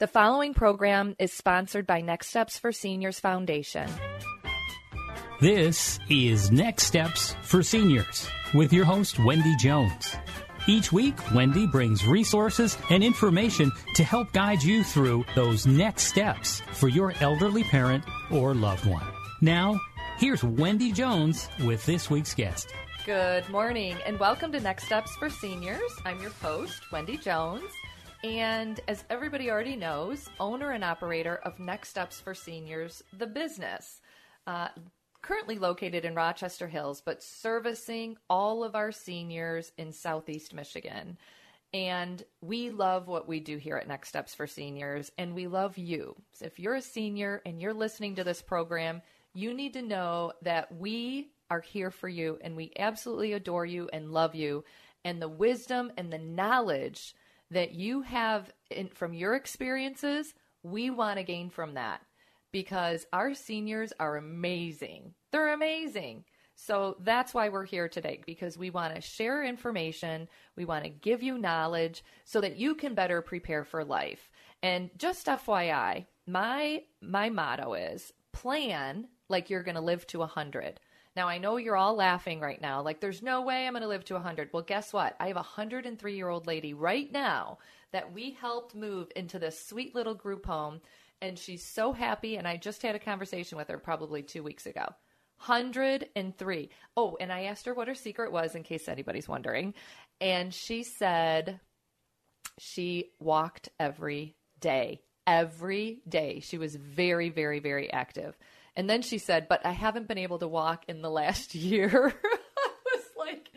The following program is sponsored by Next Steps for Seniors Foundation. This is Next Steps for Seniors with your host, Wendy Jones. Each week, Wendy brings resources and information to help guide you through those next steps for your elderly parent or loved one. Now, here's Wendy Jones with this week's guest. Good morning and welcome to Next Steps for Seniors. I'm your host, Wendy Jones. And as everybody already knows, owner and operator of Next Steps for Seniors, the business. Uh, currently located in Rochester Hills, but servicing all of our seniors in Southeast Michigan. And we love what we do here at Next Steps for Seniors, and we love you. So if you're a senior and you're listening to this program, you need to know that we are here for you, and we absolutely adore you and love you. And the wisdom and the knowledge that you have in, from your experiences, we want to gain from that because our seniors are amazing. They're amazing. So that's why we're here today because we want to share information, we want to give you knowledge so that you can better prepare for life. And just FYI, my my motto is plan like you're going to live to 100. Now, I know you're all laughing right now, like, there's no way I'm going to live to 100. Well, guess what? I have a 103 year old lady right now that we helped move into this sweet little group home, and she's so happy. And I just had a conversation with her probably two weeks ago. 103. Oh, and I asked her what her secret was in case anybody's wondering. And she said she walked every day. Every day. She was very, very, very active. And then she said, But I haven't been able to walk in the last year. I was like,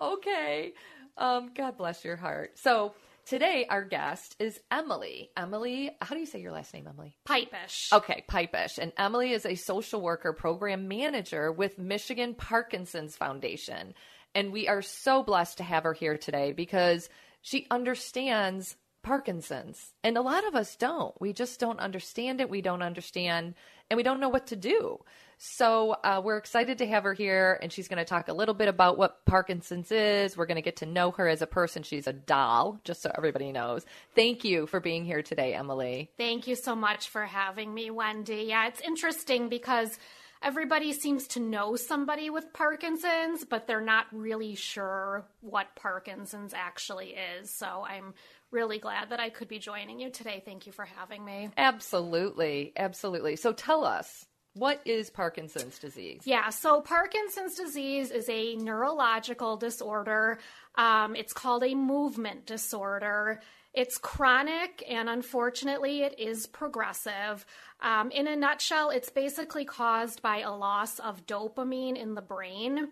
Okay. Um, God bless your heart. So today, our guest is Emily. Emily, how do you say your last name, Emily? Pipesh. Okay, Pipesh. And Emily is a social worker program manager with Michigan Parkinson's Foundation. And we are so blessed to have her here today because she understands Parkinson's. And a lot of us don't. We just don't understand it. We don't understand and we don't know what to do. So uh, we're excited to have her here, and she's going to talk a little bit about what Parkinson's is. We're going to get to know her as a person. She's a doll, just so everybody knows. Thank you for being here today, Emily. Thank you so much for having me, Wendy. Yeah, it's interesting because everybody seems to know somebody with Parkinson's, but they're not really sure what Parkinson's actually is. So I'm really glad that I could be joining you today. Thank you for having me. Absolutely. Absolutely. So tell us, what is Parkinson's disease? Yeah, so Parkinson's disease is a neurological disorder. Um, it's called a movement disorder. It's chronic and unfortunately it is progressive. Um, in a nutshell, it's basically caused by a loss of dopamine in the brain.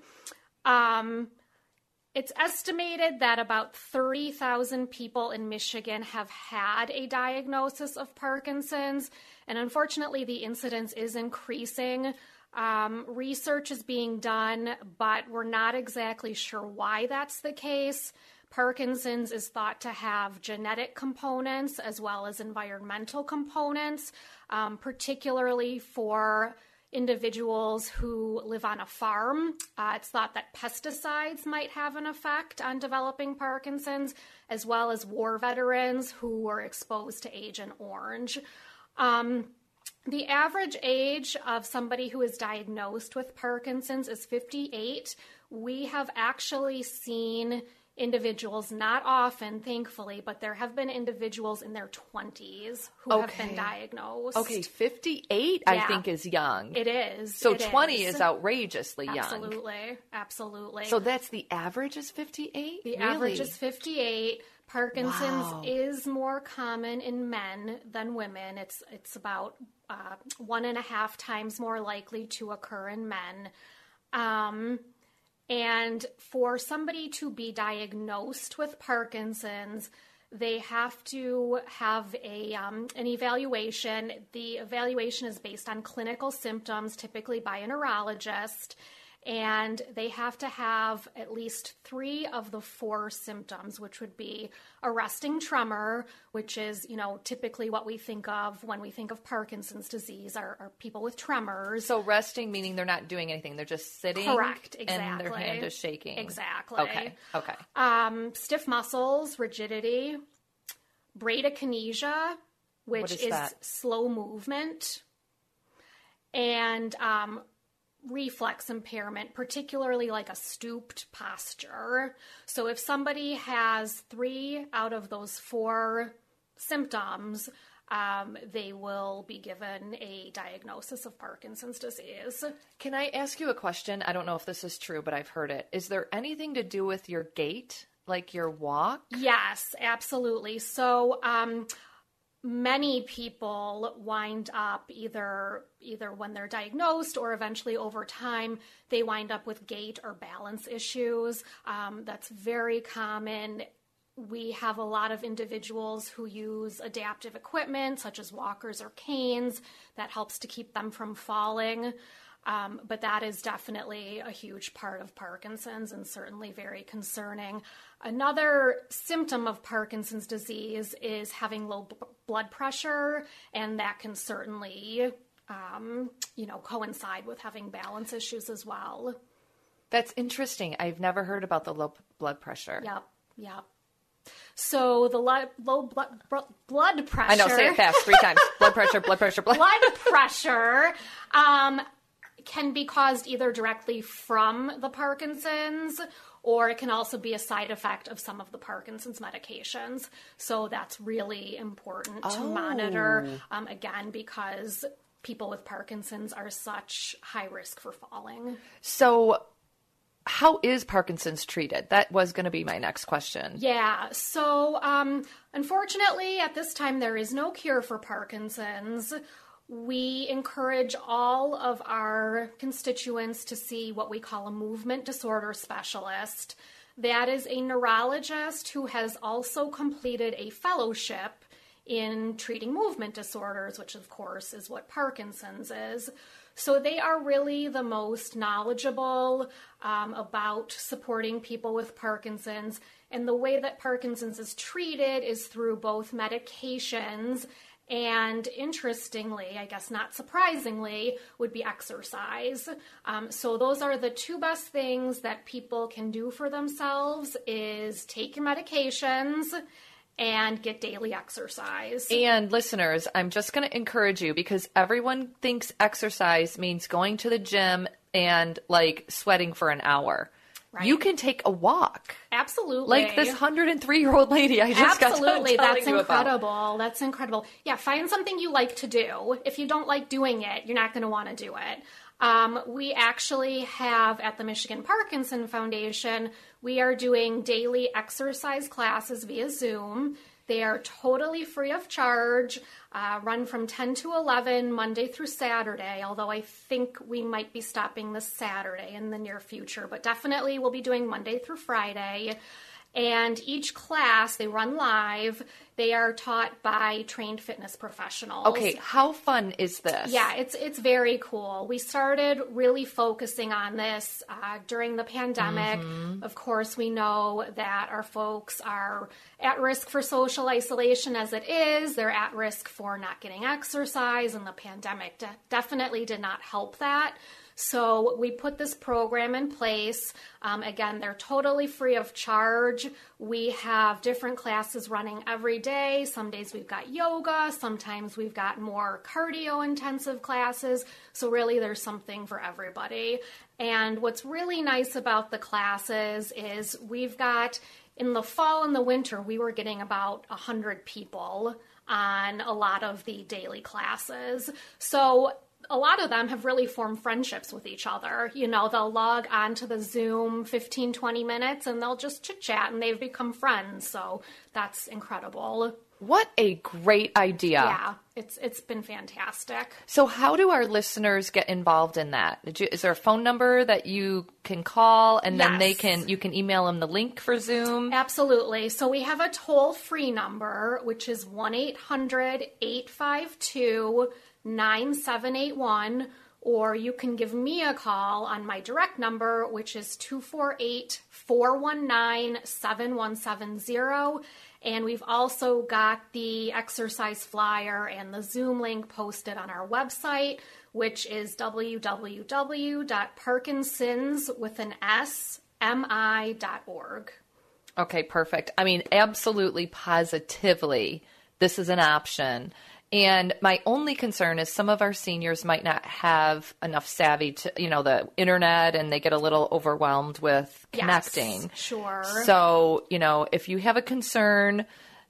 Um, it's estimated that about 30,000 people in Michigan have had a diagnosis of Parkinson's, and unfortunately, the incidence is increasing. Um, research is being done, but we're not exactly sure why that's the case. Parkinson's is thought to have genetic components as well as environmental components, um, particularly for individuals who live on a farm. Uh, it's thought that pesticides might have an effect on developing Parkinson's, as well as war veterans who were exposed to Agent Orange. Um, the average age of somebody who is diagnosed with Parkinson's is 58. We have actually seen individuals, not often, thankfully, but there have been individuals in their 20s who okay. have been diagnosed. Okay, 58 yeah. I think is young. It is. So it 20 is. is. outrageously young. Absolutely. Absolutely. So that's the average is 58? The really? average is 58. Parkinson's wow. is more common in men than women. It's it's about uh, one and a half times more likely to occur in men. Um, and for somebody to be diagnosed with Parkinson's, they have to have a um, an evaluation. The evaluation is based on clinical symptoms, typically by a neurologist, and they have to have at least three of the four symptoms, which would be a resting tremor, which is, you know, typically what we think of when we think of Parkinson's disease, are, are people with tremors. So resting meaning they're not doing anything; they're just sitting. Correct. Exactly. And their hand is shaking. Exactly. Okay. Okay. Um, stiff muscles, rigidity, bradykinesia, which is, is slow movement, and um, reflex impairment, particularly like a stooped posture. So if somebody has three out of those four symptoms, um, they will be given a diagnosis of Parkinson's disease. Can I ask you a question? I don't know if this is true, but I've heard it. Is there anything to do with your gait, like your walk? Yes, absolutely. So, um, many people wind up either either when they're diagnosed or eventually over time they wind up with gait or balance issues. Um, that's very common. We have a lot of individuals who use adaptive equipment such as walkers or canes that helps to keep them from falling um, but that is definitely a huge part of Parkinson's and certainly very concerning. Another symptom of Parkinson's disease is having low b- blood pressure, and that can certainly, um, you know, coincide with having balance issues as well. That's interesting. I've never heard about the low blood pressure. Yep, yep. So the lo- low blood blood pressure. I know. Say it fast three times. blood pressure. Blood pressure. Blood, blood pressure. Um, can be caused either directly from the Parkinson's or it can also be a side effect of some of the Parkinson's medications. So that's really important oh. to monitor, um, again, because people with Parkinson's are such high risk for falling. So, how is Parkinson's treated? That was going to be my next question. Yeah. So, um, unfortunately, at this time, there is no cure for Parkinson's we encourage all of our constituents to see what we call a movement disorder specialist. That is a neurologist who has also completed a fellowship in treating movement disorders, which of course is what Parkinson's is. So they are really the most knowledgeable um, about supporting people with Parkinson's. And the way that Parkinson's is treated is through both medications and interestingly, I guess not surprisingly, would be exercise. Um, so those are the two best things that people can do for themselves is take your medications and get daily exercise. And listeners, I'm just going to encourage you because everyone thinks exercise means going to the gym and like sweating for an hour. Right. You can take a walk. Absolutely. Like this 103 year old lady I just Absolutely. got That's incredible. That's incredible. Yeah, find something you like to do. If you don't like doing it, you're not going to want to do it. Um, we actually have at the Michigan Parkinson Foundation, we are doing daily exercise classes via Zoom. They are totally free of charge, uh, run from 10 to 11, Monday through Saturday, although I think we might be stopping this Saturday in the near future, but definitely we'll be doing Monday through Friday. And each class, they run live. They are taught by trained fitness professionals. Okay, how fun is this? Yeah, it's it's very cool. We started really focusing on this uh, during the pandemic. Mhm. Of course, we know that our folks are at risk for social isolation as it is. They're at risk for not getting exercise, and the pandemic de- definitely did not help that. So we put this program in place. Um, again, they're totally free of charge. We have different classes running every day. Some days we've got yoga, sometimes we've got more cardio intensive classes. So, really, there's something for everybody. And what's really nice about the classes is we've got in the fall and the winter, we were getting about 100 people on a lot of the daily classes. So, a lot of them have really formed friendships with each other. You know, they'll log onto the Zoom 15, 20 minutes and they'll just chit chat and they've become friends. So that's incredible. What a great idea. Yeah, it's it's been fantastic. So, how do our listeners get involved in that? You, is there a phone number that you can call, and then they can you can email them the link for Zoom? Absolutely. So we have a toll free number, which is 1 800 852 9781. Or you can give me a call on my direct number, which is 248 419 7170. And we've also got the exercise flyer and the Zoom link posted on our website, which is www.parkinsons with an S mi.org. Okay, perfect. I mean, absolutely, positively, this is an option. And my only concern is some of our seniors might not have enough savvy to, you know, the internet and they get a little overwhelmed with connecting. Yes, sure. So, you know, if you have a concern,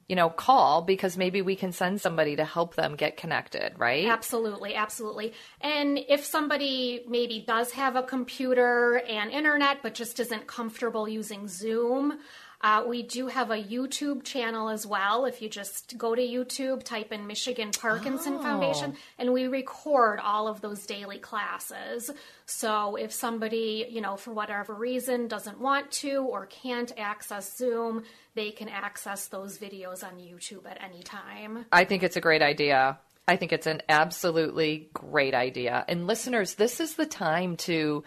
you know, call because maybe we can send somebody to help them get connected, right? Absolutely, absolutely. And if somebody maybe does have a computer and internet but just isn't comfortable using Zoom, uh, we do have a YouTube channel as well. If you just go to YouTube, type in Michigan Parkinson Oh. Foundation, and we record all of those daily classes. So if somebody, you know, for whatever reason doesn't want to or can't access Zoom, they can access those videos on YouTube at any time. I think it's a great idea. I think it's an absolutely great idea. And listeners, this is the time to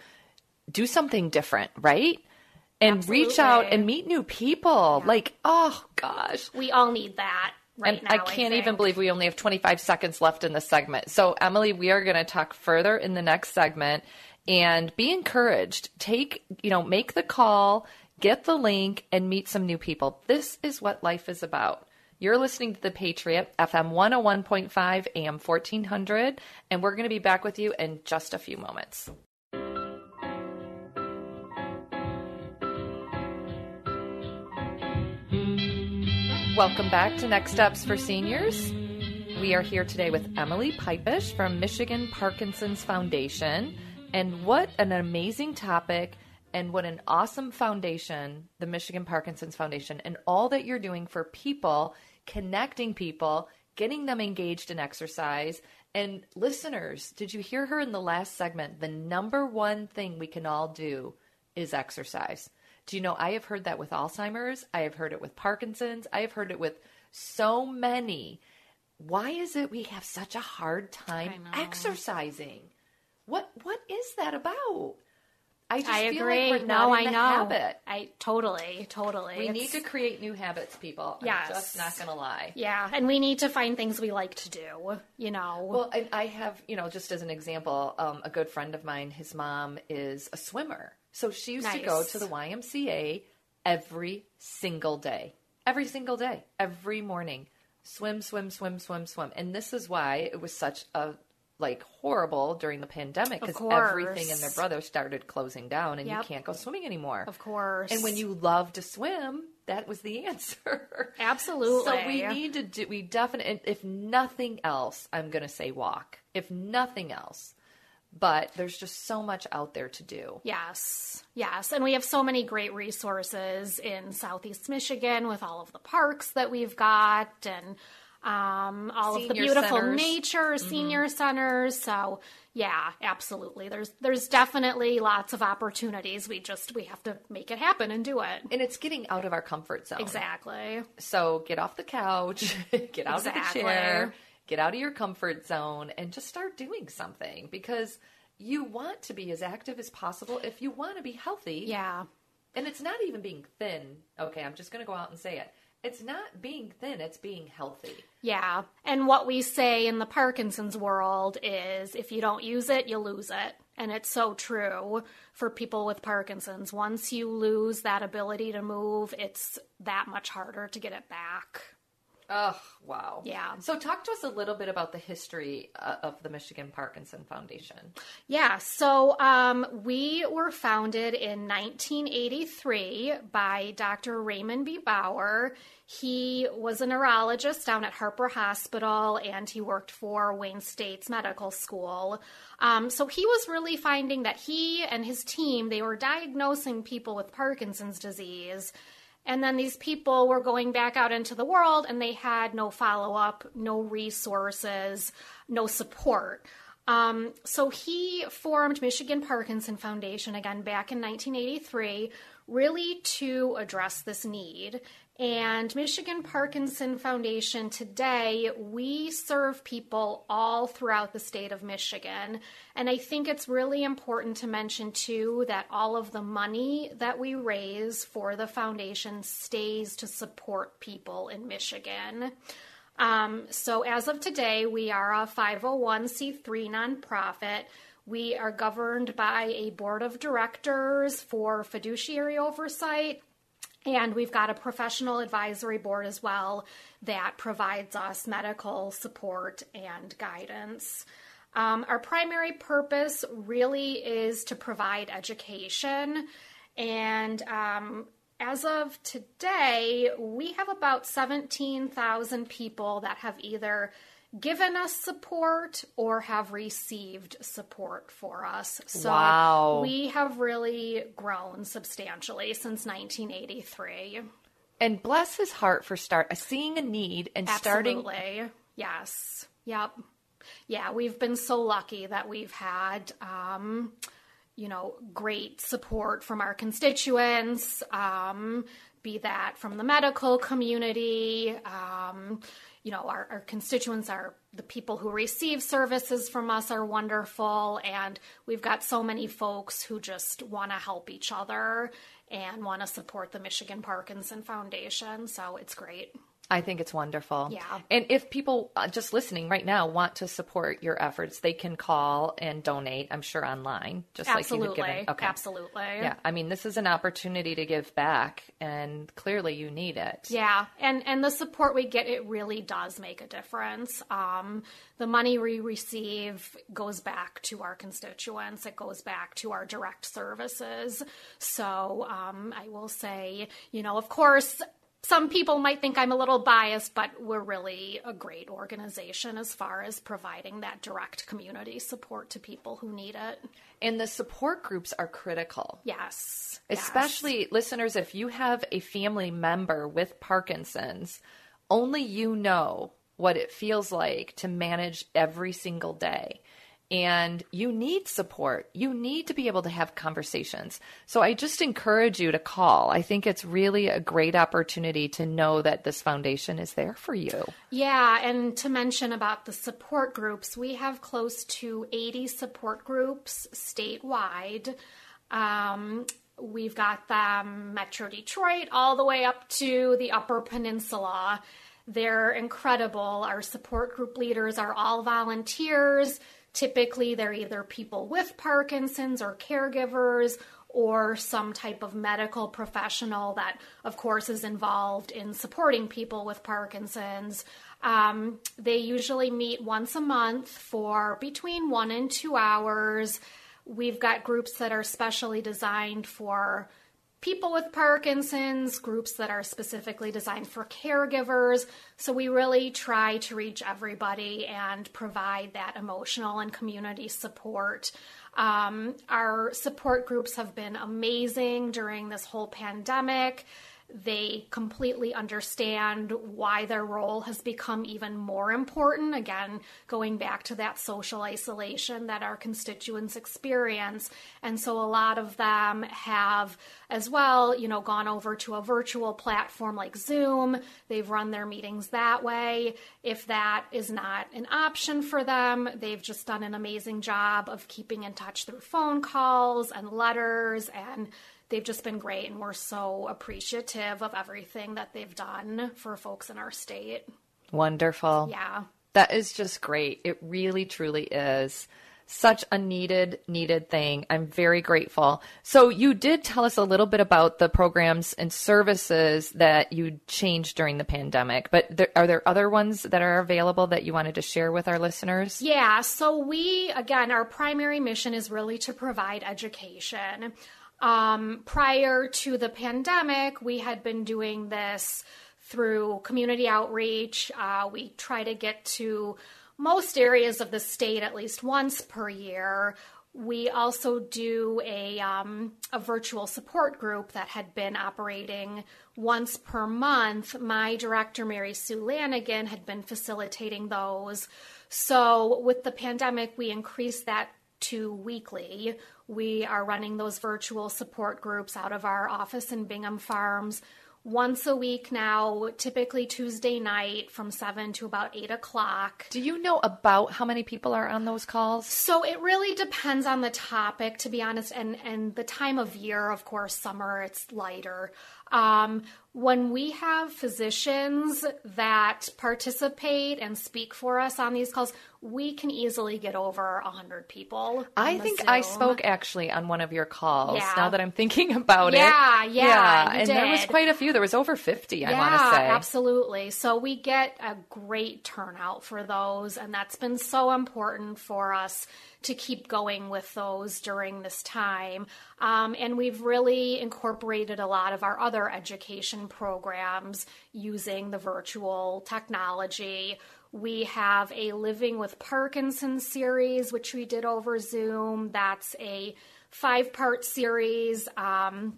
do something different, right? And reach out and meet new people. Like, oh gosh. We all need that right and now. I can't even believe we only have 25 seconds left in the segment. So, Emily, we are going to talk further in the next segment and be encouraged. Take, you know, make the call, get the link, and meet some new people. This is what life is about. You're listening to The Patriot, FM 101.5, AM 1400, and we're going to be back with you in just a few moments. Welcome back to Next Steps for Seniors. We are here today with Emily Pipesh from Michigan Parkinson's Foundation. And what an amazing topic, and what an awesome foundation, the Michigan Parkinson's Foundation, and all that you're doing for people, connecting people, getting them engaged in exercise. And listeners, did you hear her in the last segment? The number one thing we can all do is exercise. Do you know I have heard that with Alzheimer's? I have heard it with Parkinson's. I have heard it with so many. Why is it we have such a hard time exercising? What what is that about? I just I feel agree. like no, I know. habit. I totally, totally. We need to create new habits, people. Yes. I'm just not going to lie. Yeah, and we need to find things we like to do. You know. Well, and I have, you know, just as an example, um, a good friend of mine, his mom is a swimmer. So she used to go to the YMCA every single day. Every single day. Every morning. Swim, swim, swim, swim, swim. And this is why it was such a like horrible during the pandemic because everything in their brother started closing down and you can't go swimming anymore. Of course. And when you love to swim, that was the answer. Absolutely. So we need to do, we definitely, if nothing else, I'm going to say walk. If nothing else. But there's just so much out there to do. Yes, yes. And we have so many great resources in Southeast Michigan with all of the parks that we've got. And um, all of the beautiful centers. nature, senior centers. So yeah, absolutely. There's there's definitely lots of opportunities. We just we have to make it happen and do it. And it's getting out of our comfort zone. Exactly. So get off the couch, get out Exactly. of the chair, get out of your comfort zone, and just start doing something because you want to be as active as possible if you want to be healthy. Yeah. And it's not even being thin. Okay, I'm just going to go out and say it. It's not being thin, it's being healthy. Yeah. And what we say in the Parkinson's world is if you don't use it, you lose it. And it's so true for people with Parkinson's. Once you lose that ability to move, it's that much harder to get it back. Oh, wow. Yeah. So, talk to us a little bit about the history uh, of the Michigan Parkinson Foundation. Yeah, so um, we were founded in 1983 by Dr. Raymond B. Bauer. He was a neurologist down at Harper Hospital and he worked for Wayne State's medical school. Um, so he was really finding that he and his team, they were diagnosing people with Parkinson's disease. And then these people were going back out into the world and they had no follow up, no resources, no support. Um, so he formed Michigan Parkinson Foundation again back in 1983, really to address this need. And Michigan Parkinson Foundation today, we serve people all throughout the state of Michigan. And I think it's really important to mention too that all of the money that we raise for the foundation stays to support people in Michigan. Um, so as of today, we are a 501c3 nonprofit. We are governed by a board of directors for fiduciary oversight. And we've got a professional advisory board as well that provides us medical support and guidance. Um, our primary purpose really is to provide education. And um, as of today, we have about 17,000 people that have either given us support or have received support for us. So Wow. we have really grown substantially since 1983. And bless his heart for start seeing a need and starting Absolutely. Yes. Yep. Yeah, we've been so lucky that we've had, um, you know, great support from our constituents, um, be that from the medical community. Um, you know, our, our constituents are the people who receive services from us are wonderful. And we've got so many folks who just want to help each other and want to support the Michigan Parkinson Foundation. So it's great. I think it's wonderful. Yeah. And if people uh, just listening right now want to support your efforts, they can call and donate, I'm sure online, just like Absolutely. you've given. Okay. Absolutely. Yeah. I mean, this is an opportunity to give back, and clearly you need it. Yeah, and and the support we get it really does make a difference. Um, the money we receive goes back to our constituents. It goes back to our direct services. So um, I will say, you know, of course. Some people might think I'm a little biased, but we're really a great organization as far as providing that direct community support to people who need it. And the support groups are critical. Yes. yes. Especially listeners, if you have a family member with Parkinson's, only you know what it feels like to manage every single day. And you need support. You need to be able to have conversations. So I just encourage you to call. I think it's really a great opportunity to know that this foundation is there for you. Yeah, and to mention about the support groups, we have close to 80 support groups statewide. Um, we've got them Metro Detroit all the way up to the Upper Peninsula. They're incredible. Our support group leaders are all volunteers. Typically, they're either people with Parkinson's or caregivers or some type of medical professional that, of course, is involved in supporting people with Parkinson's. Um, they usually meet once a month for between one and two hours. We've got groups that are specially designed for people with Parkinson's, groups that are specifically designed for caregivers. So we really try to reach everybody and provide that emotional and community support. Um, our support groups have been amazing during this whole pandemic. They completely understand why their role has become even more important. Again, going back to that social isolation that our constituents experience. And so a lot of them have as well, you know, gone over to a virtual platform like Zoom. They've run their meetings that way. If that is not an option for them, they've just done an amazing job of keeping in touch through phone calls and letters and they've just been great and we're so appreciative of everything that they've done for folks in our state. Wonderful. Yeah. That is just great. It really truly is such a needed needed thing. I'm very grateful. So you did tell us a little bit about the programs and services that you changed during the pandemic, but there, are there other ones that are available that you wanted to share with our listeners? Yeah, so we again our primary mission is really to provide education. Um, prior to the pandemic, we had been doing this through community outreach. Uh, we try to get to most areas of the state at least once per year. We also do a, um, a virtual support group that had been operating once per month. My director, Mary Sue Lanigan, had been facilitating those. So, with the pandemic, we increased that to weekly. We are running those virtual support groups out of our office in Bingham Farms once a week now, typically Tuesday night from 7 to about 8 o'clock. Do you know about how many people are on those calls? So it really depends on the topic, to be honest, and, and the time of year. Of course, summer, it's lighter. Um, when we have physicians that participate and speak for us on these calls, we can easily get over 100 people. I think Zoom. I spoke actually on one of your calls Yeah. now that I'm thinking about Yeah, it. yeah, you and there was quite a few. There was over 50, I yeah, want to say. absolutely. So we get a great turnout for those, and that's been so important for us to keep going with those during this time. Um, and we've really incorporated a lot of our other education programs using the virtual technology. We have a Living with Parkinson's series, which we did over Zoom. That's a five part series. Um,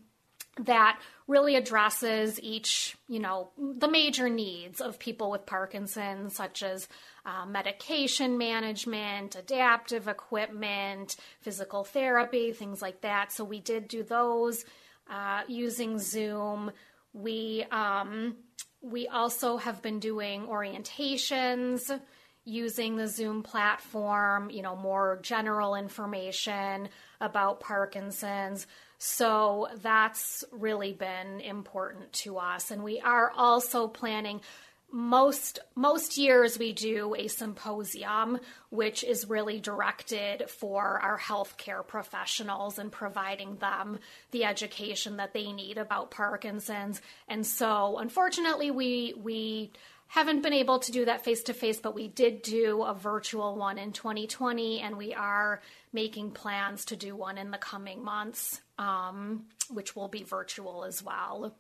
that really addresses each, you know, the major needs of people with Parkinson's, such as uh, medication management, adaptive equipment, physical therapy, things like that. So we did do those uh, using Zoom. We um, we also have been doing orientations using the Zoom platform, you know, more general information about Parkinson's. So that's really been important to us. And we are also planning most most years we do a symposium which is really directed for our healthcare professionals and providing them the education that they need about Parkinson's. And so unfortunately we we haven't been able to do that face to face but we did do a virtual one in 2020 and we are making plans to do one in the coming months um, which will be virtual as well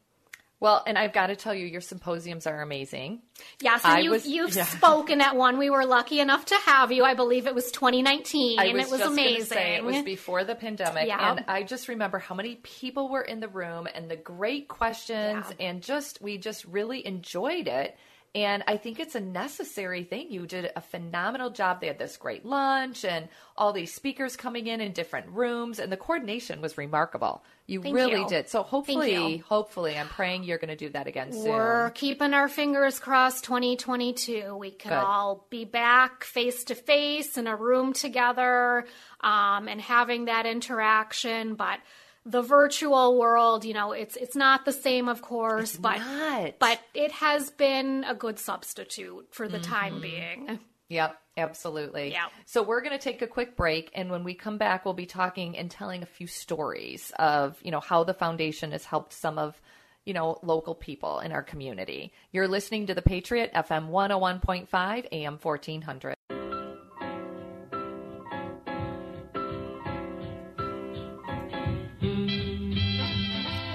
Well, and I've got to tell you, your symposiums are amazing. Yes, and I you, was- you've yeah. spoken at one. We were lucky enough to have you. I believe it was 2019, I and was it was amazing. Say it was before the pandemic, Yeah. and I just remember how many people were in the room and the great questions, and just we just really enjoyed it. And I think it's a necessary thing. You did a phenomenal job. They had this great lunch and all these speakers coming in in different rooms, and the coordination was remarkable. You Thank really you. did. So hopefully, hopefully, I'm praying you're going to do that again soon. We're keeping our fingers crossed 2022. We can Good. all be back face to face in a room together um, and having that interaction. But the virtual world, you know, it's it's not the same, of course, but not. but it has been a good substitute for the time Mhm. being. Yep, absolutely. Yeah. So we're going to take a quick break, and when we come back, we'll be talking and telling a few stories of you know how the foundation has helped some of you know local people in our community. You're listening to the Patriot FM 101.5 AM 1400.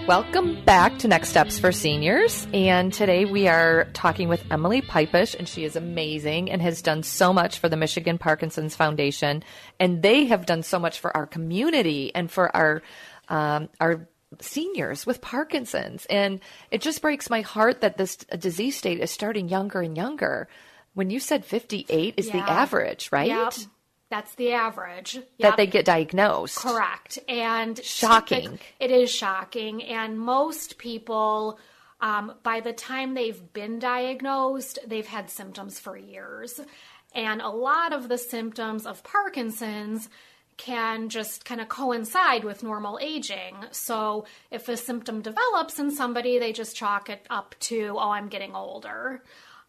Welcome back to Next Steps for Seniors. And today we are talking with Emily Pipesh, and she is amazing and has done so much for the Michigan Parkinson's Foundation. And they have done so much for our community and for our um, our seniors with Parkinson's. And it just breaks my heart that this disease state is starting younger and younger. When you said 58 is the average, right? Yep. That's the average. That they get diagnosed. Correct. And Shocking. It is shocking. And most people, um, by the time they've been diagnosed, they've had symptoms for years. And a lot of the symptoms of Parkinson's can just kind of coincide with normal aging. So if a symptom develops in somebody, they just chalk it up to, oh, I'm getting older.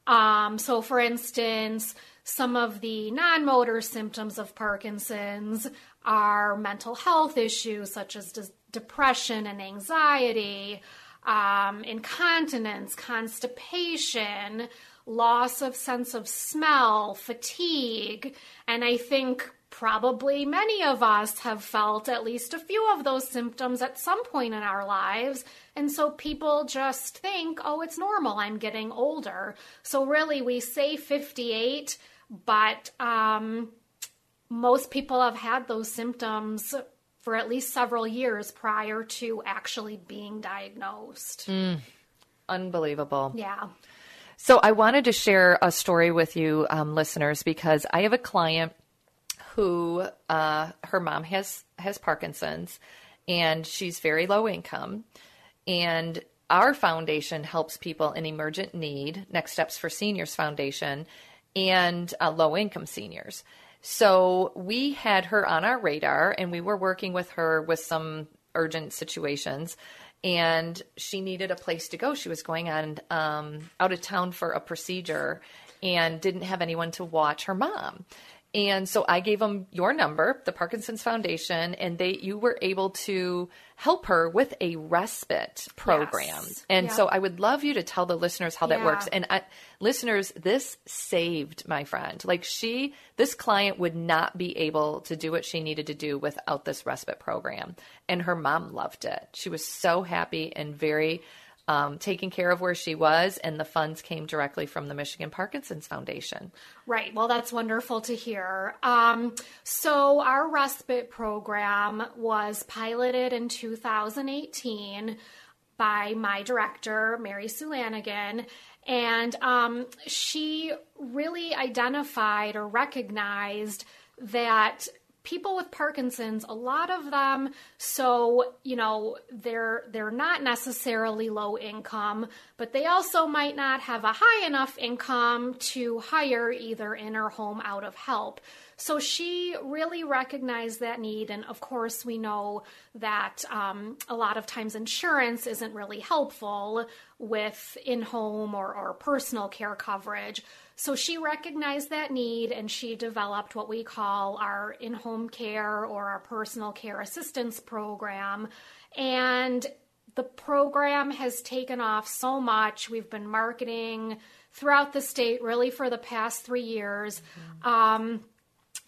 Um, so, for instance, some of the non motor symptoms of Parkinson's are mental health issues such as des- depression and anxiety, um, incontinence, constipation, loss of sense of smell, fatigue. And I think probably many of us have felt at least a few of those symptoms at some point in our lives. And so people just think, oh, it's normal, I'm getting older. So really, we say 58, but um, most people have had those symptoms for at least several years prior to actually being diagnosed. Unbelievable. Yeah. So I wanted to share a story with you, um, listeners, because I have a client who uh, her mom has has Parkinson's, and she's very low income, and our foundation helps people in emergent need. Next Steps for Seniors Foundation, and uh, low income seniors. So we had her on our radar, and we were working with her with some urgent situations and she needed a place to go. She was going on um, out of town for a procedure and didn't have anyone to watch her mom. And so I gave them your number, the Parkinson's Foundation, and they you were able to help her with a respite program. Yes. And Yeah. so I would love you to tell the listeners how that Yeah. works. And I, listeners, this saved my friend. Like she, this client would not be able to do what she needed to do without this respite program. And her mom loved it. She was so happy and very um, taken care of where she was. And the funds came directly from the Michigan Parkinson's Foundation. Right. Well, that's wonderful to hear. Um, so, our respite program was piloted in 2018 by my director, Mary Sue Lanigan. And um, she really identified or recognized that people with Parkinson's, a lot of them, so you know, they're they're not necessarily low income, but they also might not have a high enough income to hire either in or home out of help. So she really recognized that need, and of course, we know that um, a lot of times insurance isn't really helpful with in home or, or personal care coverage. So she recognized that need and she developed what we call our in home care or our personal care assistance program. And the program has taken off so much. We've been marketing throughout the state really for the past three years. Um,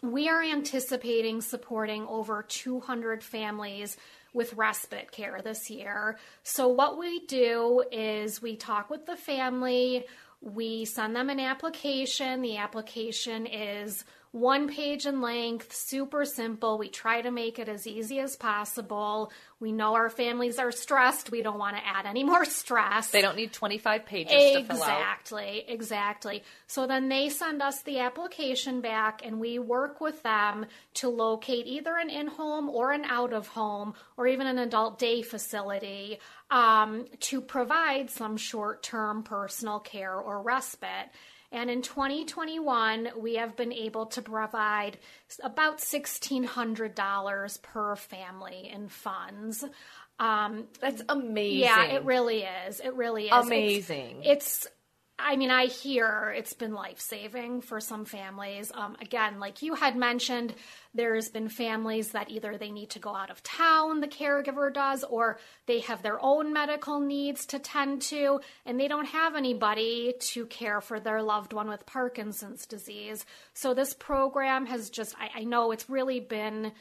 we are anticipating supporting over 200 families with respite care this year. So, what we do is we talk with the family, we send them an application. The application is one page in length, super simple. We try to make it as easy as possible. We know our families are stressed. We don't want to add any more stress. They don't need 25 pages to fill out. Exactly, exactly. So then they send us the application back and we work with them to locate either an in home or an out of home or even an adult day facility um, to provide some short term personal care or respite. And in 2021, we have been able to provide about $1,600 per family in funds. Um, That's amazing. yeah, it really is. It really is. It's- Amazing. It's, I mean, I hear it's been life saving for some families. Um, again, like you had mentioned, there's been families that either they need to go out of town, the caregiver does, or they have their own medical needs to tend to, and they don't have anybody to care for their loved one with Parkinson's disease. So this program has just, I, I know it's really been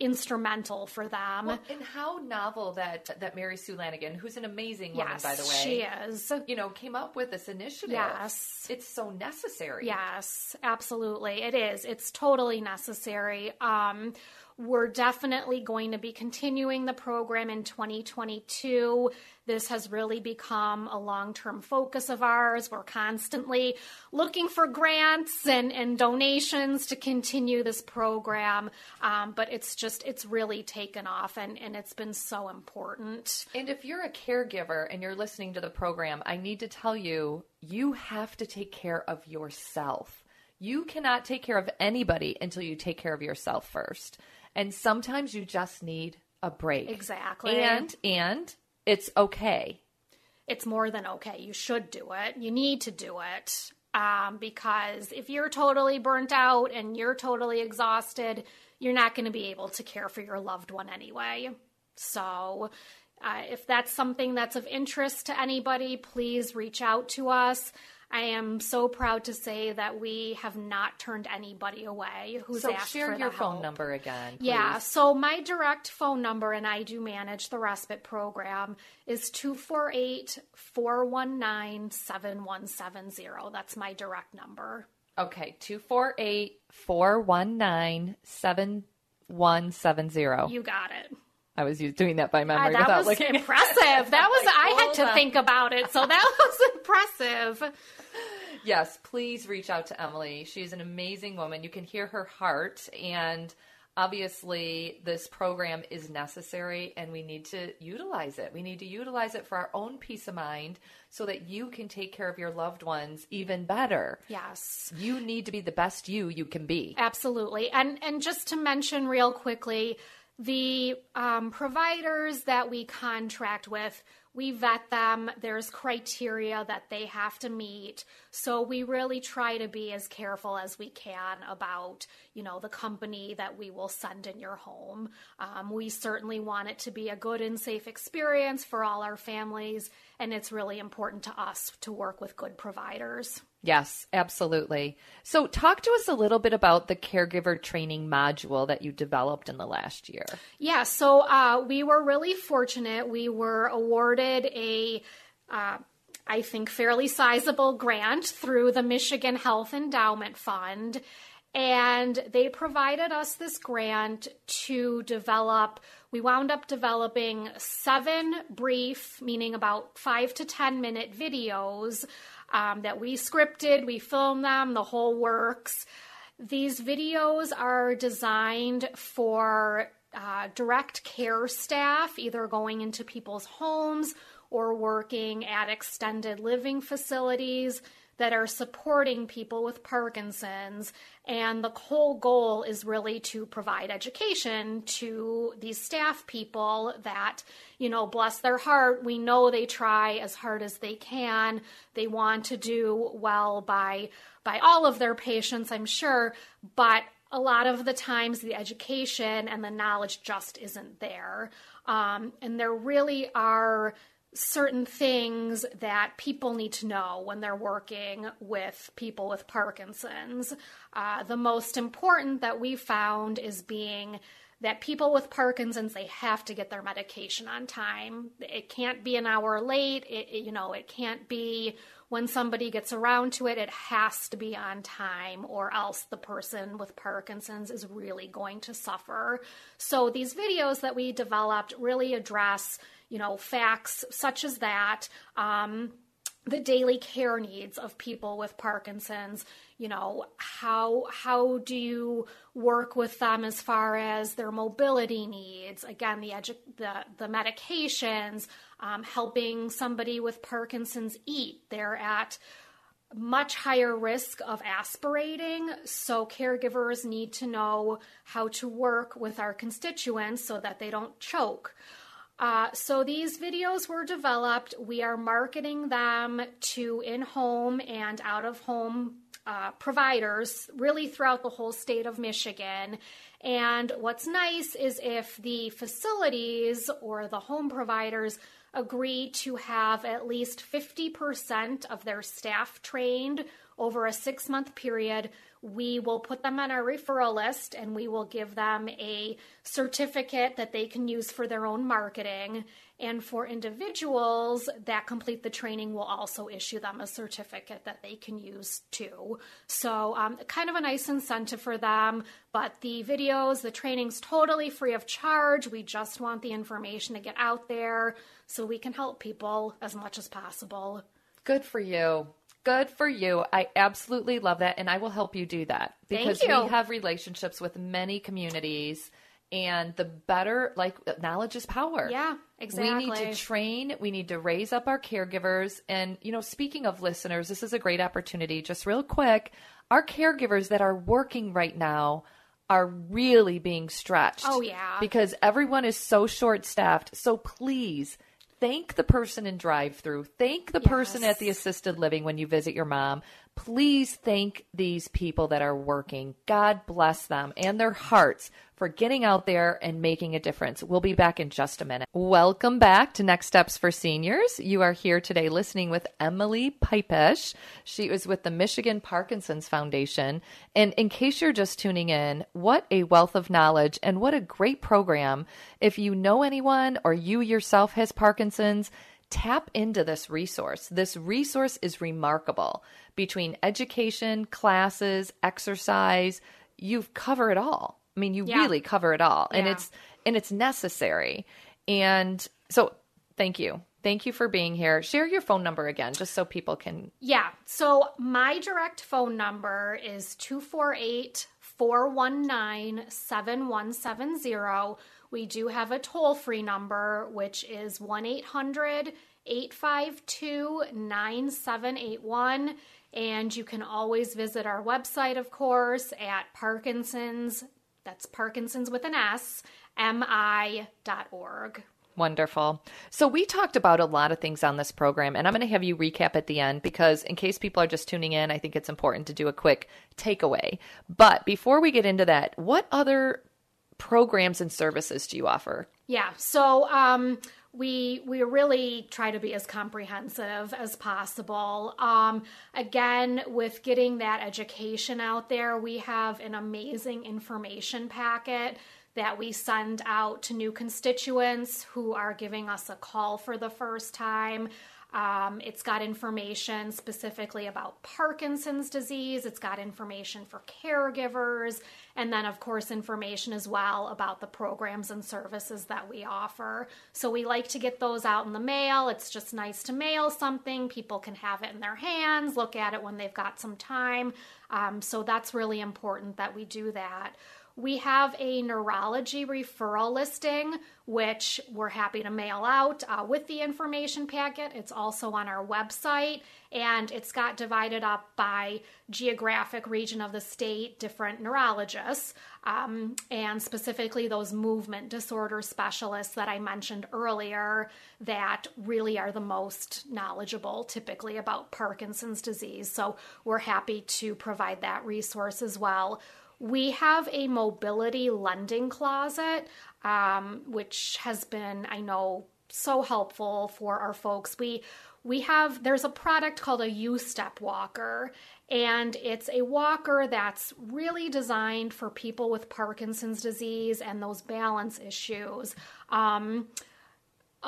instrumental for them. Well, and how novel that that Mary Sue Lanigan, who's an amazing woman, Yes, by the way, she is. You know, came up with this initiative. Yes. it's so necessary. Yes, absolutely. It is. It's totally necessary. Um, We're definitely going to be continuing the program in 2022. This has really become a long term focus of ours. We're constantly looking for grants and, and donations to continue this program. Um, but it's just, it's really taken off and, and it's been so important. And if you're a caregiver and you're listening to the program, I need to tell you, you have to take care of yourself. You cannot take care of anybody until you take care of yourself first. And sometimes you just need a break. Exactly. And and it's okay. It's more than okay. You should do it. You need to do it. Um, because if you're totally burnt out and you're totally exhausted, you're not going to be able to care for your loved one anyway. So, uh, if that's something that's of interest to anybody, please reach out to us. I am so proud to say that we have not turned anybody away who's so asked share for your phone help. number again. Yeah, so my direct phone number, and I do manage the respite program, is 248 419 7170. That's my direct number. Okay, 248 419 7170. You got it. I was doing that by Uh, memory that without was looking. impressive. That was, Like, I had to think about it, so that was impressive. Yes, please reach out to Emily. She's an amazing woman. You can hear her heart, and obviously, this program is necessary, and we need to utilize it. We need to utilize it for our own peace of mind so that you can take care of your loved ones even better. Yes. You need to be the best you you can be. Absolutely. And and just to mention real quickly, the um, providers that we contract with, we vet them. There's criteria that they have to meet. So we really try to be as careful as we can about, you know, the company that we will send in your home. Um, we certainly want it to be a good and safe experience for all our families, and it's really important to us to work with good providers. Yes, absolutely. So, talk to us a little bit about the caregiver training module that you developed in the last year. Yeah, so uh, we were really fortunate. We were awarded a, uh, I think, fairly sizable grant through the Michigan Health Endowment Fund. And they provided us this grant to develop, we wound up developing seven brief, meaning about five to 10 minute videos um, that we scripted, we filmed them, the whole works. These videos are designed for uh, direct care staff, either going into people's homes or working at extended living facilities that are supporting people with Parkinson's. And the whole goal is really to provide education to these staff people that, you know, bless their heart, we know they try as hard as they can. They want to do well by by all of their patients, I'm sure, but a lot of the times the education and the knowledge just isn't there. Um, and there really are certain things that people need to know when they're working with people with Parkinson's. Uh, the most important that we found is being that people with Parkinson's they have to get their medication on time. It can't be an hour late. It, it, you know it can't be when somebody gets around to it. It has to be on time, or else the person with Parkinson's is really going to suffer. So these videos that we developed really address you know facts such as that. Um, the daily care needs of people with Parkinson's. You know, how how do you work with them as far as their mobility needs? Again, the edu- the the medications, um, helping somebody with Parkinson's eat. They're at much higher risk of aspirating, so caregivers need to know how to work with our constituents so that they don't choke. Uh, so these videos were developed. We are marketing them to in home and out of home uh, providers really throughout the whole state of Michigan. And what's nice is if the facilities or the home providers agree to have at least 50% of their staff trained over a six month period, we will put them on our referral list and we will give them a certificate that they can use for their own marketing. And for individuals that complete the training, we'll also issue them a certificate that they can use too. So, um, kind of a nice incentive for them. But the videos, the training's totally free of charge. We just want the information to get out there so we can help people as much as possible. Good for you. Good for you. I absolutely love that. And I will help you do that because we have relationships with many communities. And the better, like, knowledge is power. Yeah, exactly. We need to train, we need to raise up our caregivers. And, you know, speaking of listeners, this is a great opportunity. Just real quick, our caregivers that are working right now are really being stretched. Oh, yeah. Because everyone is so short staffed. So please, thank the person in drive through thank the yes. person at the assisted living when you visit your mom please thank these people that are working god bless them and their hearts for getting out there and making a difference. We'll be back in just a minute. Welcome back to Next Steps for Seniors. You are here today listening with Emily Pipesh. She is with the Michigan Parkinson's Foundation. And in case you're just tuning in, what a wealth of knowledge and what a great program. If you know anyone or you yourself has Parkinson's, tap into this resource. This resource is remarkable. Between education, classes, exercise, you've covered it all. I mean, you yeah. really cover it all, yeah. and it's and it's necessary. And so, thank you. Thank you for being here. Share your phone number again, just so people can. Yeah. So, my direct phone number is 248 419 7170. We do have a toll free number, which is 1 800 852 9781. And you can always visit our website, of course, at Parkinson's that's Parkinson's with an S, mi.org. Wonderful. So, we talked about a lot of things on this program, and I'm going to have you recap at the end because, in case people are just tuning in, I think it's important to do a quick takeaway. But before we get into that, what other programs and services do you offer? Yeah. So, um, we we really try to be as comprehensive as possible. Um, again, with getting that education out there, we have an amazing information packet that we send out to new constituents who are giving us a call for the first time. Um, it's got information specifically about Parkinson's disease. It's got information for caregivers. And then, of course, information as well about the programs and services that we offer. So we like to get those out in the mail. It's just nice to mail something. People can have it in their hands, look at it when they've got some time. Um, so that's really important that we do that. We have a neurology referral listing, which we're happy to mail out uh, with the information packet. It's also on our website, and it's got divided up by geographic region of the state, different neurologists, um, and specifically those movement disorder specialists that I mentioned earlier that really are the most knowledgeable typically about Parkinson's disease. So we're happy to provide that resource as well. We have a mobility lending closet, um, which has been, I know, so helpful for our folks. We we have there's a product called a U-Step walker, and it's a walker that's really designed for people with Parkinson's disease and those balance issues. Um,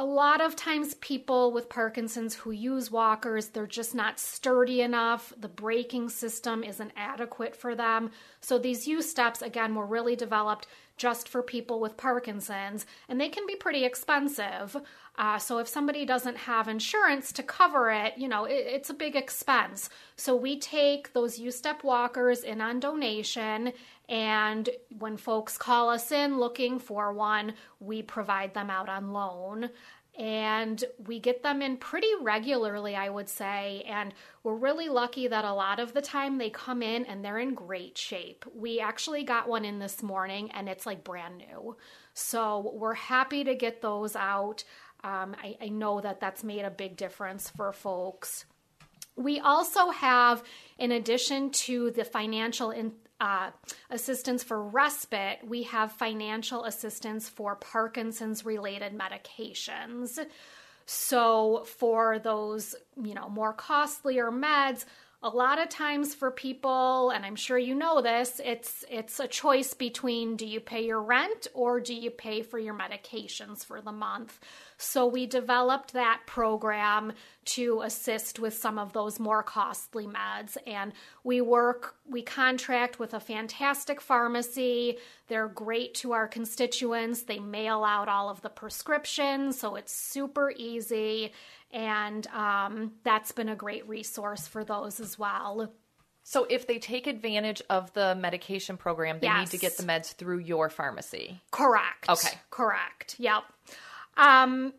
a lot of times people with parkinson's who use walkers they're just not sturdy enough. The braking system isn't adequate for them. So these U-Steps again were really developed just for people with parkinson's and they can be pretty expensive. Uh, so if somebody doesn't have insurance to cover it you know it, it's a big expense. So we take those U-Step walkers in on donation and when folks call us in looking for one, we provide them out on loan. And we get them in pretty regularly, I would say. And we're really lucky that a lot of the time they come in and they're in great shape. We actually got one in this morning and it's like brand new. So we're happy to get those out. Um, I, I know that that's made a big difference for folks. We also have, in addition to the financial in, uh, assistance for respite, we have financial assistance for Parkinson's related medications. So, for those, you know, more costlier meds, a lot of times for people and i'm sure you know this it's it's a choice between do you pay your rent or do you pay for your medications for the month. So we developed that program to assist with some of those more costly meds. And we work we contract with a fantastic pharmacy. They're great to our constituents. They mail out all of the prescriptions so it's super easy and um, that's been a great resource for those as well. So, if they take advantage of the medication program, they yes. need to get the meds through your pharmacy. Correct. Okay. Correct. Yep. Um,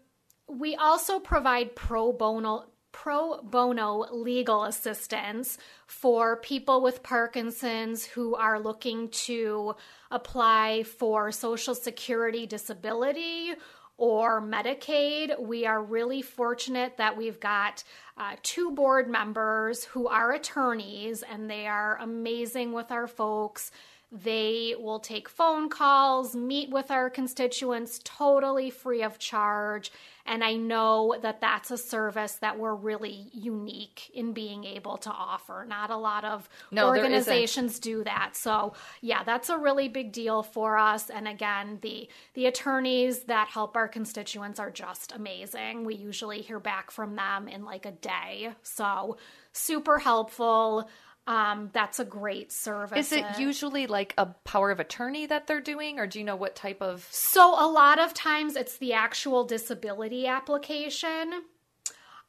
we also provide pro bono pro bono legal assistance for people with Parkinson's who are looking to apply for Social Security disability or Medicaid. We are really fortunate that we've got uh, two board members who are attorneys and they are amazing with our folks. They will take phone calls, meet with our constituents totally free of charge, and I know that that's a service that we're really unique in being able to offer. Not a lot of no, organizations do that. So, yeah, that's a really big deal for us. And again, the the attorneys that help our constituents are just amazing. We usually hear back from them in like a day. So, super helpful um, that's a great service. Is it usually like a power of attorney that they're doing, or do you know what type of? So, a lot of times it's the actual disability application.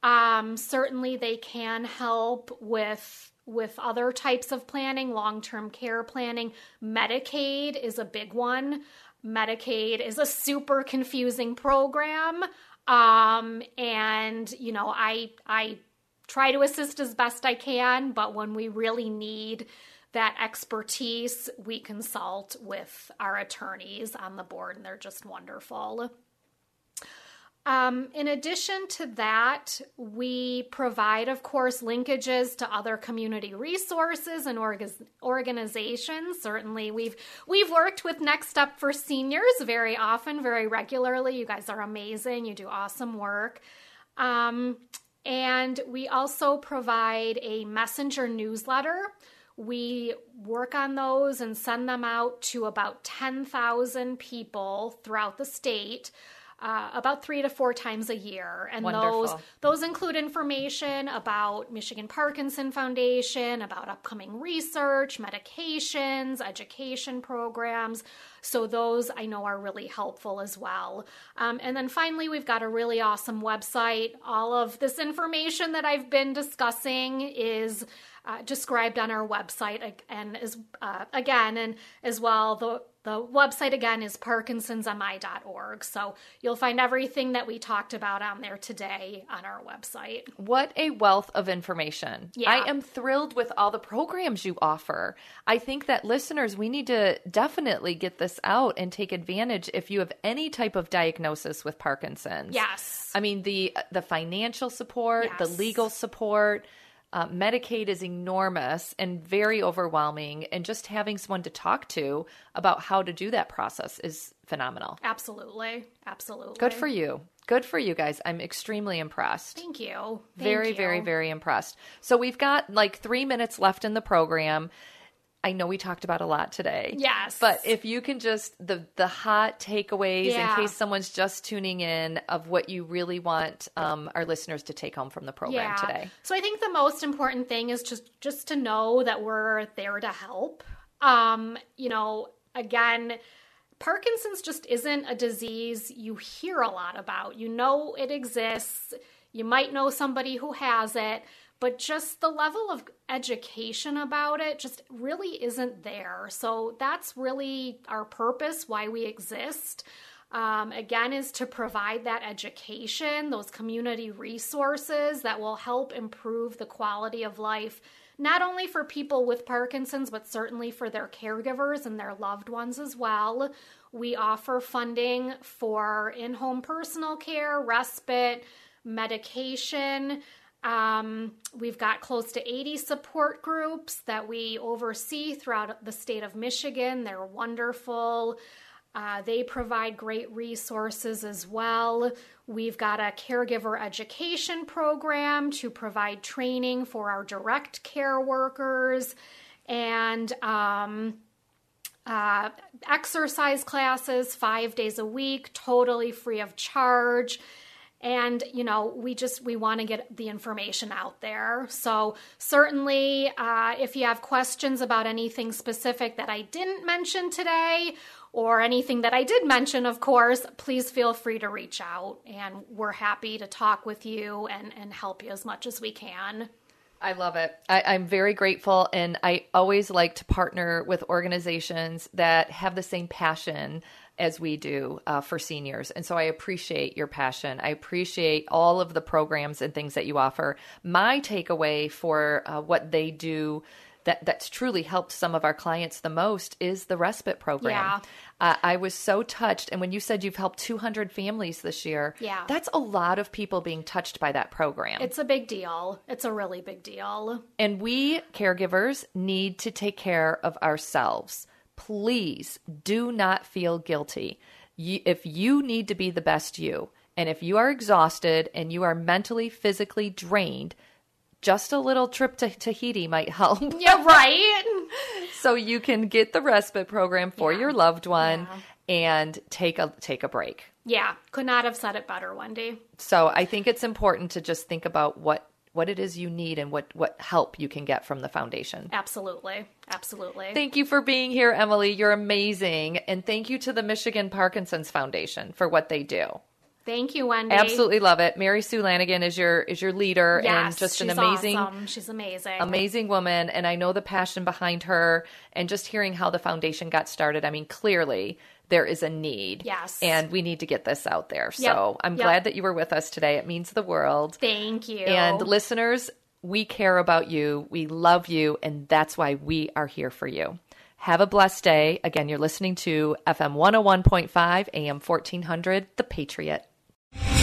Um, certainly, they can help with with other types of planning, long term care planning. Medicaid is a big one. Medicaid is a super confusing program. Um, and you know, I I try to assist as best I can, but when we really need that expertise, we consult with our attorneys on the board, and they're just wonderful. Um, in addition to that, we provide, of course, linkages to other community resources and org- organizations. Certainly, we've we've worked with Next Step for Seniors very often, very regularly. You guys are amazing. You do awesome work. Um, and we also provide a messenger newsletter. We work on those and send them out to about 10,000 people throughout the state uh, about three to four times a year, and Wonderful. those those include information about Michigan Parkinson Foundation, about upcoming research, medications, education programs. So those I know are really helpful as well. Um, and then finally, we've got a really awesome website. All of this information that I've been discussing is uh, described on our website and is uh, again and as well the the website again is parkinsonsmi.org. So you'll find everything that we talked about on there today on our website. What a wealth of information. Yeah. I am thrilled with all the programs you offer. I think that listeners, we need to definitely get this out and take advantage if you have any type of diagnosis with Parkinson's. Yes. I mean the uh, the financial support, yes. the legal support, uh, Medicaid is enormous and very overwhelming, and just having someone to talk to about how to do that process is phenomenal. Absolutely. Absolutely. Good for you. Good for you guys. I'm extremely impressed. Thank you. Thank very, you. very, very impressed. So we've got like three minutes left in the program. I know we talked about a lot today. Yes. But if you can just the the hot takeaways yeah. in case someone's just tuning in of what you really want um, our listeners to take home from the program yeah. today. So I think the most important thing is just just to know that we're there to help. Um, you know, again, Parkinson's just isn't a disease you hear a lot about. You know it exists. You might know somebody who has it, but just the level of education about it just really isn't there. So that's really our purpose, why we exist. Um, again, is to provide that education, those community resources that will help improve the quality of life, not only for people with Parkinson's, but certainly for their caregivers and their loved ones as well. We offer funding for in home personal care, respite, medication. Um, we've got close to 80 support groups that we oversee throughout the state of Michigan. They're wonderful. Uh, they provide great resources as well. We've got a caregiver education program to provide training for our direct care workers and um, uh, exercise classes five days a week, totally free of charge and you know we just we want to get the information out there. So certainly uh, if you have questions about anything specific that i didn't mention today or anything that i did mention of course please feel free to reach out. And we're happy to talk with you and, and help you as much as we can. I love it. I, am very grateful, and I always like to partner with organizations that have the same passion as we do uh, for seniors. And so I appreciate your passion. I appreciate all of the programs and things that you offer. My takeaway for uh, what they do that that's truly helped some of our clients the most is the respite program. Yeah. Uh, I was so touched. And when you said you've helped 200 families this year, yeah. that's a lot of people being touched by that program. It's a big deal. It's a really big deal. And we caregivers need to take care of ourselves please do not feel guilty. if you need to be the best you, and if you are exhausted and you are mentally, physically drained, just a little trip to Tahiti might help. Yeah, right. so you can get the respite program for yeah. your loved one yeah. and take a take a break. Yeah, could not have said it better, Wendy. So I think it's important to just think about what what it is you need and what what help you can get from the foundation. Absolutely. Absolutely. Thank you for being here, Emily. You're amazing. And thank you to the Michigan Parkinson's Foundation for what they do. Thank you, Wendy. Absolutely love it. Mary Sue Lanigan is your is your leader yes, and just an amazing awesome. She's amazing. Amazing woman and I know the passion behind her and just hearing how the foundation got started. I mean, clearly there is a need. Yes. And we need to get this out there. Yep. So I'm yep. glad that you were with us today. It means the world. Thank you. And listeners, we care about you. We love you. And that's why we are here for you. Have a blessed day. Again, you're listening to FM 101.5, AM 1400, The Patriot.